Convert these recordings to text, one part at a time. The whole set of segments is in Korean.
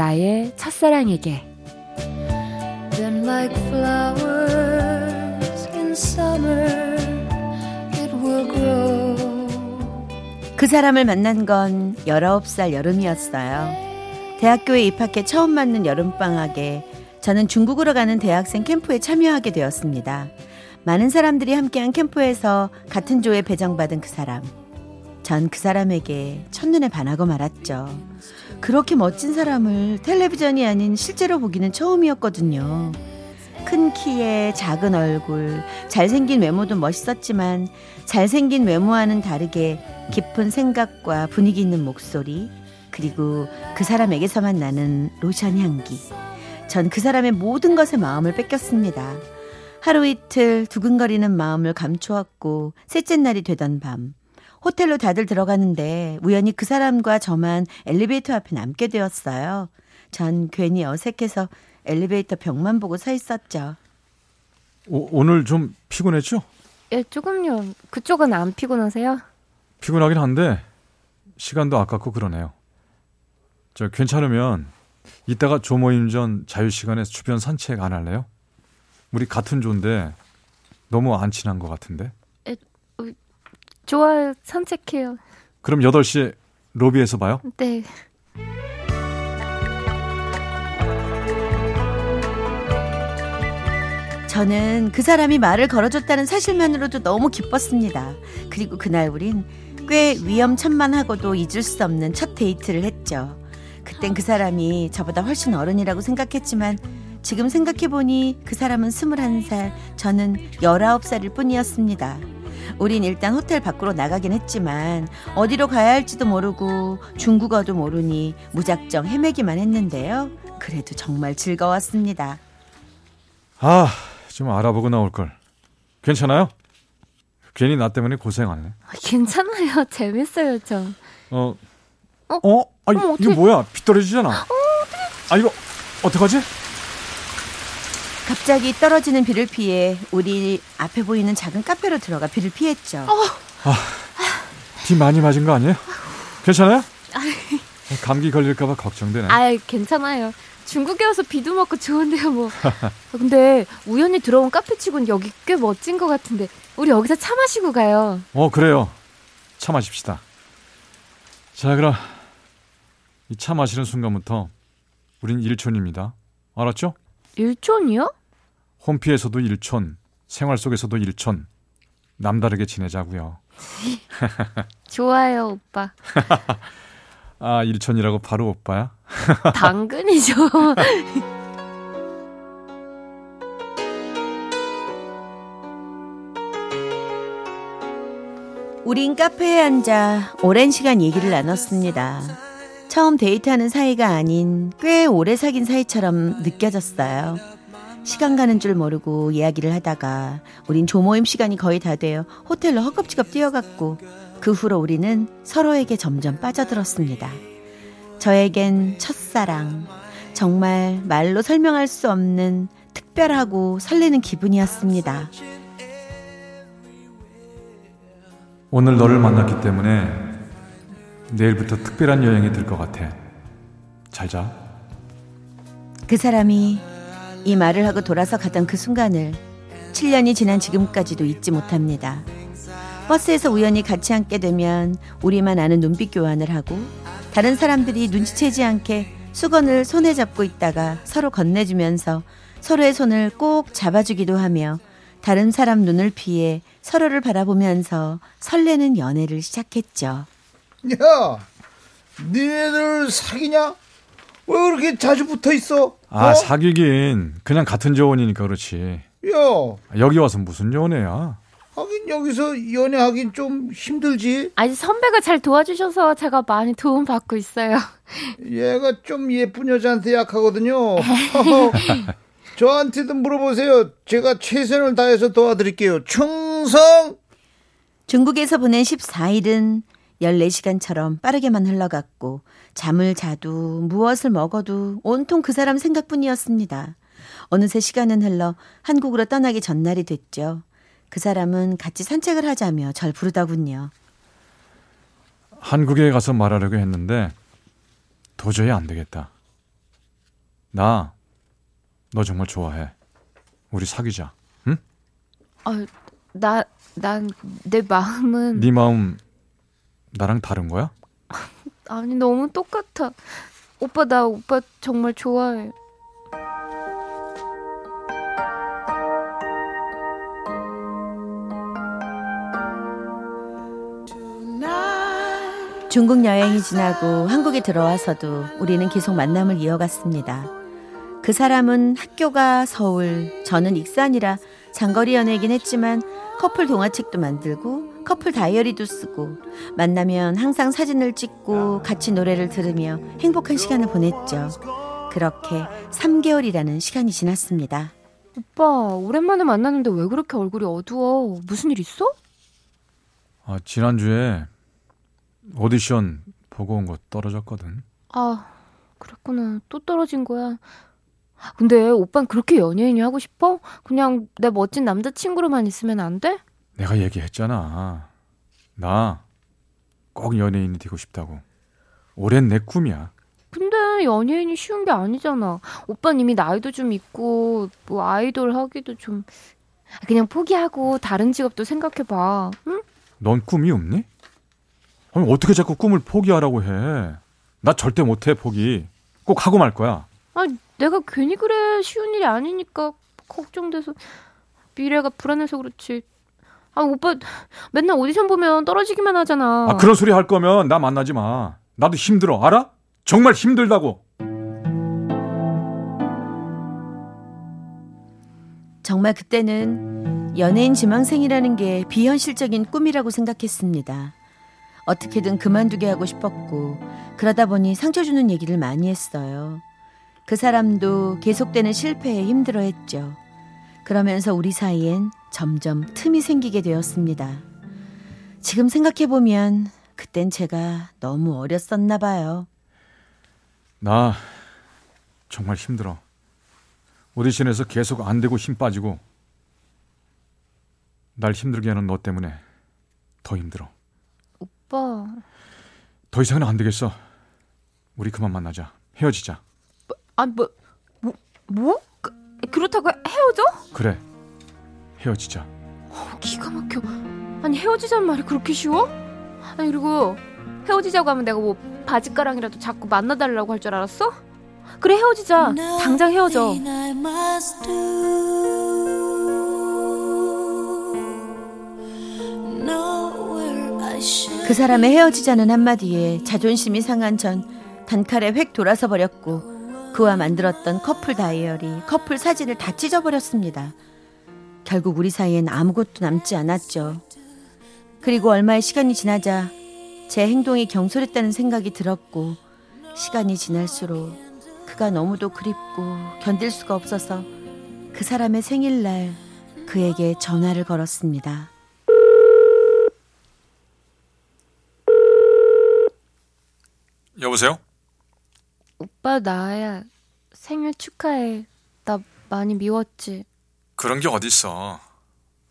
나의 첫사랑에게 like summer, 그 사람을 만난 건 19살 여름이었어요. 대학교에 입학해 처음 맞는 여름방학에 저는 중국으로 가는 대학생 캠프에 참여하게 되었습니다. 많은 사람들이 함께한 캠프에서 같은 조에 배정받은 그 사람. 전 그 사람에게 첫눈에 반하고 말았죠. 그렇게 멋진 사람을 텔레비전이 아닌 실제로 보기는 처음이었거든요. 큰 키에 작은 얼굴, 잘생긴 외모도 멋있었지만 잘생긴 외모와는 다르게 깊은 생각과 분위기 있는 목소리, 그리고 그 사람에게서만 나는 로션 향기. 전 그 사람의 모든 것에 마음을 뺏겼습니다. 하루 이틀 두근거리는 마음을 감추었고 셋째 날이 되던 밤 호텔로 다들 들어가는데 우연히 그 사람과 저만 엘리베이터 앞에 남게 되었어요. 전 괜히 어색해서 엘리베이터 벽만 보고 서 있었죠. 오, 오늘 좀 피곤했죠? 예, 조금요. 그쪽은 안 피곤하세요? 피곤하긴 한데 시간도 아깝고 그러네요. 저 괜찮으면 이따가 조모임 전 자유 시간에 주변 산책 안 할래요? 우리 같은 조인데 너무 안 친한 것 같은데. 에, 어, 좋아요. 산책해요. 그럼 8시에 로비에서 봐요? 네. 저는 그 사람이 말을 걸어줬다는 사실만으로도 너무 기뻤습니다. 그리고 그날 우린 꽤 위험천만하고도 잊을 수 없는 첫 데이트를 했죠. 그땐 그 사람이 저보다 훨씬 어른이라고 생각했지만 지금 생각해보니 그 사람은 21살, 저는 19살일 뿐이었습니다. 우린 일단 호텔 밖으로 나가긴 했지만 어디로 가야 할지도 모르고 중국어도 모르니 무작정 헤매기만 했는데요. 그래도 정말 즐거웠습니다. 아, 좀 알아보고 나올 걸. 괜찮아요? 괜히 나 때문에 고생하네. 아, 괜찮아요. 재밌어요, 좀. 어, 어? 어? 아, 어, 이거 뭐야? 비 떨어지잖아. 어, 아, 이거 어떡하지? 갑자기 떨어지는 비를 피해 우리 앞에 보이는 작은 카페로 들어가 비를 피했죠. 어. 아, 비 많이 맞은 거 아니에요? 괜찮아요? 감기 걸릴까봐 걱정되네. 아, 괜찮아요. 중국에 와서 비도 맞고 좋은데요, 뭐. 근데 우연히 들어온 카페치곤 여기 꽤 멋진 것 같은데 우리 여기서 차 마시고 가요. 어, 그래요. 차 마십시다. 자, 그럼 이 차 마시는 순간부터 우린 일촌입니다. 알았죠? 일촌이요? 홈피에서도 일촌, 생활 속에서도 일촌. 남다르게 지내자고요. 좋아요, 오빠. 아, 일촌이라고 바로 오빠야? 당근이죠. 우린 카페에 앉아 오랜 시간 얘기를 나눴습니다. 처음 데이트하는 사이가 아닌 꽤 오래 사귄 사이처럼 느껴졌어요. 시간 가는 줄 모르고 이야기를 하다가 우린 조모임 시간이 거의 다 되어 호텔로 헛겁지겁 뛰어갔고 그 후로 우리는 서로에게 점점 빠져들었습니다. 저에겐 첫사랑, 정말 말로 설명할 수 없는 특별하고 설레는 기분이었습니다. 오늘 너를 만났기 때문에 내일부터 특별한 여행이 들것 같아. 잘 자. 그 사람이 이 말을 하고 돌아서 가던 그 순간을 7년이 지난 지금까지도 잊지 못합니다. 버스에서 우연히 같이 앉게 되면 우리만 아는 눈빛 교환을 하고 다른 사람들이 눈치채지 않게 수건을 손에 잡고 있다가 서로 건네주면서 서로의 손을 꼭 잡아주기도 하며 다른 사람 눈을 피해 서로를 바라보면서 설레는 연애를 시작했죠. 야, 니네들 사귀냐? 왜 그렇게 자주 붙어 있어? 아, 어? 사귀긴 그냥 같은 조원이니까 그렇지. 야, 여기 와서 무슨 연애야? 하긴 여기서 연애하긴 좀 힘들지. 아니 선배가 잘 도와주셔서 제가 많이 도움 받고 있어요. 얘가 좀 예쁜 여자한테 약하거든요. 저한테도 물어보세요. 제가 최선을 다해서 도와드릴게요. 충성! 중국에서 보낸 14일은 14시간처럼 빠르게만 흘러갔고 잠을 자도 무엇을 먹어도 온통 그 사람 생각뿐이었습니다. 어느새 시간은 흘러 한국으로 떠나기 전날이 됐죠. 그 사람은 같이 산책을 하자며 절 부르더군요. 한국에 가서 말하려고 했는데 도저히 안 되겠다. 나 너 정말 좋아해. 우리 사귀자. 응? 아, 나, 난, 내 마음은. 네 마음 나랑 다른 거야? 아니, 너무 똑같아. 오빠, 나 오빠 정말 좋아해. 중국 여행이 지나고 한국에 들어와서도 우리는 계속 만남을 이어갔습니다. 그 사람은 학교가 서울, 저는 익산이라 장거리 연애이긴 했지만 커플 동화책도 만들고 커플 다이어리도 쓰고 만나면 항상 사진을 찍고 같이 노래를 들으며 행복한 시간을 보냈죠. 그렇게 3개월이라는 시간이 지났습니다. 오빠, 오랜만에 만났는데 왜 그렇게 얼굴이 어두워? 무슨 일 있어? 아, 지난주에 오디션 보고 온 거 떨어졌거든. 아, 그랬구나. 또 떨어진 거야. 근데 오빤 그렇게 연예인이 하고 싶어? 그냥 내 멋진 남자친구로만 있으면 안 돼? 내가 얘기했잖아. 나 꼭 연예인이 되고 싶다고. 오랜 내 꿈이야. 근데 연예인이 쉬운 게 아니잖아. 오빠 이미 나이도 좀 있고 뭐 아이돌 하기도 좀 그냥 포기하고 다른 직업도 생각해 봐. 응? 넌 꿈이 없니? 아니, 어떻게 자꾸 꿈을 포기하라고 해? 나 절대 못해 포기. 꼭 하고 말 거야. 아, 내가 괜히 그래 쉬운 일이 아니니까 걱정돼서 미래가 불안해서 그렇지. 아 오빠 맨날 오디션 보면 떨어지기만 하잖아. 아 그런 소리 할 거면 나 만나지 마. 나도 힘들어. 알아? 정말 힘들다고. 정말 그때는 연예인 지망생이라는 게 비현실적인 꿈이라고 생각했습니다. 어떻게든 그만두게 하고 싶었고, 그러다 보니 상처 주는 얘기를 많이 했어요. 그 사람도 계속되는 실패에 힘들어 했죠. 그러면서 우리 사이엔 점점 틈이 생기게 되었습니다. 지금 생각해보면 그땐 제가 너무 어렸었나 봐요. 나 정말 힘들어. 오디션에서 계속 안 되고 힘 빠지고 날 힘들게 하는 너 때문에 더 힘들어. 오빠. 더 이상은 안 되겠어. 우리 그만 만나자. 헤어지자. 아, 뭐, 뭐, 뭐? 그, 그렇다고 헤어져? 그래. 헤어지자. 어, 기가 막혀. 아니, 헤어지자는 말이 그렇게 쉬워? 아니, 그리고 헤어지자고 하면 내가 뭐 바지가랑이라도 자꾸 만나달라고 할 줄 알았어? 그래, 헤어지자. 당장 헤어져. 그 사람의 헤어지자는 한마디에 자존심이 상한 전 단칼에 획 돌아서 버렸고 그와 만들었던 커플 다이어리, 커플 사진을 다 찢어버렸습니다. 결국 우리 사이엔 아무것도 남지 않았죠. 그리고 얼마의 시간이 지나자 제 행동이 경솔했다는 생각이 들었고 시간이 지날수록 그가 너무도 그립고 견딜 수가 없어서 그 사람의 생일날 그에게 전화를 걸었습니다. 여보세요? 오빠 나야. 생일 축하해. 나 많이 미웠지. 그런 게 어딨어.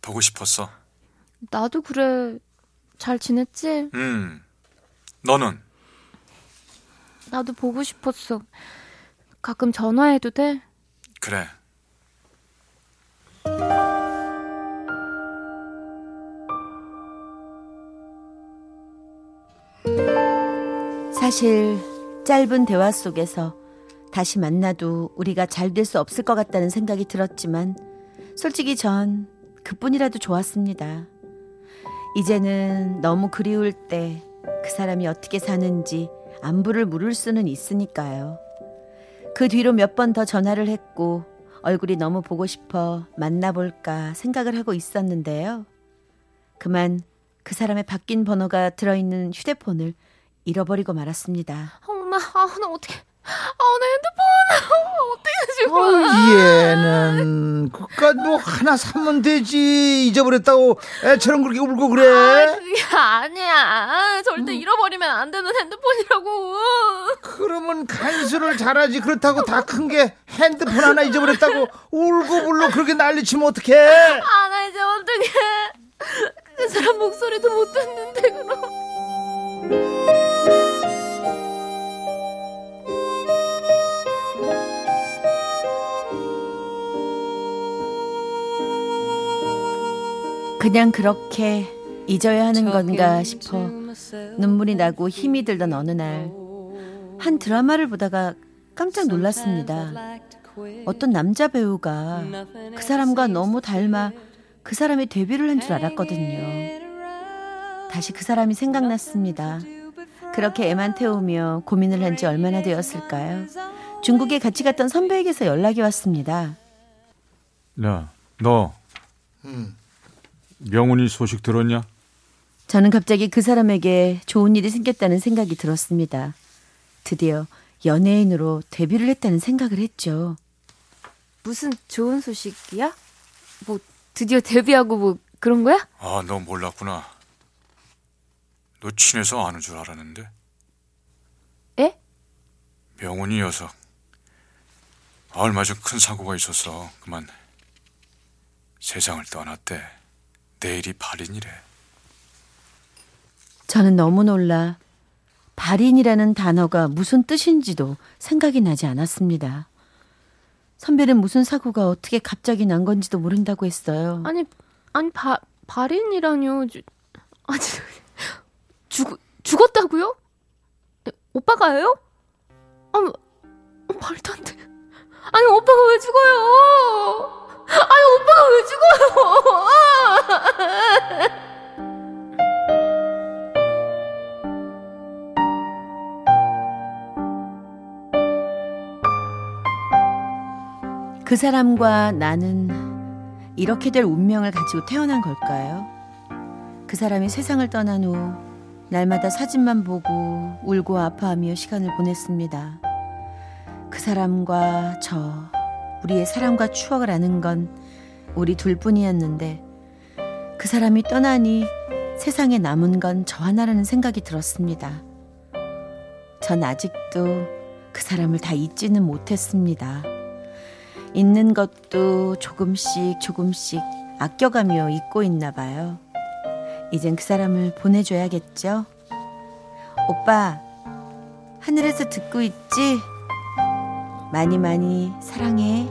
보고 싶었어. 나도 그래. 잘 지냈지? 음. 너는? 나도 보고 싶었어. 가끔 전화해도 돼? 그래. 사실 짧은 대화 속에서 다시 만나도 우리가 잘 될 수 없을 것 같다는 생각이 들었지만 솔직히 전 그뿐이라도 좋았습니다. 이제는 너무 그리울 때 그 사람이 어떻게 사는지 안부를 물을 수는 있으니까요. 그 뒤로 몇 번 더 전화를 했고 얼굴이 너무 보고 싶어 만나볼까 생각을 하고 있었는데요. 그만 그 사람의 바뀐 번호가 들어있는 휴대폰을 잃어버리고 말았습니다. 엄마, 아, 나 어떻게, 아, 나 핸드폰, 어떻게 어, 얘는 그깟 뭐 하나 사면 되지 잊어버렸다고 애처럼 그렇게 울고 아, 그래 그게 아니야. 절대 잃어버리면 안 되는 핸드폰이라고. 그러면 간수를 잘하지 그렇다고 다 큰 게 핸드폰 하나 잊어버렸다고 울고 불러 그렇게 난리치면 어떡해 아, 나 이제 어떡해. 그 사람 목소리도 못 듣는데, 그럼. 그냥 그렇게 잊어야 하는 건가 싶어 눈물이 나고 힘이 들던 어느 날 한 드라마를 보다가 깜짝 놀랐습니다. 어떤 남자 배우가 그 사람과 너무 닮아 그 사람이 데뷔를 한 줄 알았거든요. 다시 그 사람이 생각났습니다. 그렇게 애만 태우며 고민을 한 지 얼마나 되었을까요? 중국에 같이 갔던 선배에게서 연락이 왔습니다. 야, 너 명훈이 소식 들었냐? 저는 갑자기 그 사람에게 좋은 일이 생겼다는 생각이 들었습니다. 드디어 연예인으로 데뷔를 했다는 생각을 했죠. 무슨 좋은 소식이야? 뭐, 드디어 데뷔하고 뭐, 그런 거야? 아, 너 몰랐구나. 너 친해서 아는 줄 알았는데. 에? 명훈이 녀석. 얼마 전 큰 사고가 있었어. 그만 세상을 떠났대. 내일이 발인이래. 저는 너무 놀라 발인이라는 단어가 무슨 뜻인지도 생각이 나지 않았습니다. 선배는 무슨 사고가 어떻게 갑자기 난 건지도 모른다고 했어요. 아니, 아니, 바, 발인이라뇨. 주, 아니, 죽, 죽었다고요? 에, 오빠가요? 아, 뭐, 말도 안 돼. 아니, 오빠가 왜 죽어요? 아니, 오빠가 왜 죽어요? 그 사람과 나는 이렇게 될 운명을 가지고 태어난 걸까요? 그 사람이 세상을 떠난 후 날마다 사진만 보고 울고 아파하며 시간을 보냈습니다. 그 사람과 저, 우리의 사랑과 추억을 아는 건 우리 둘뿐이었는데 그 사람이 떠나니 세상에 남은 건 저 하나라는 생각이 들었습니다. 전 아직도 그 사람을 다 잊지는 못했습니다. 있는 것도 조금씩 조금씩 아껴가며 잊고 있나 봐요. 이젠 그 사람을 보내줘야겠죠? 오빠, 하늘에서 듣고 있지? 많이 많이 사랑해.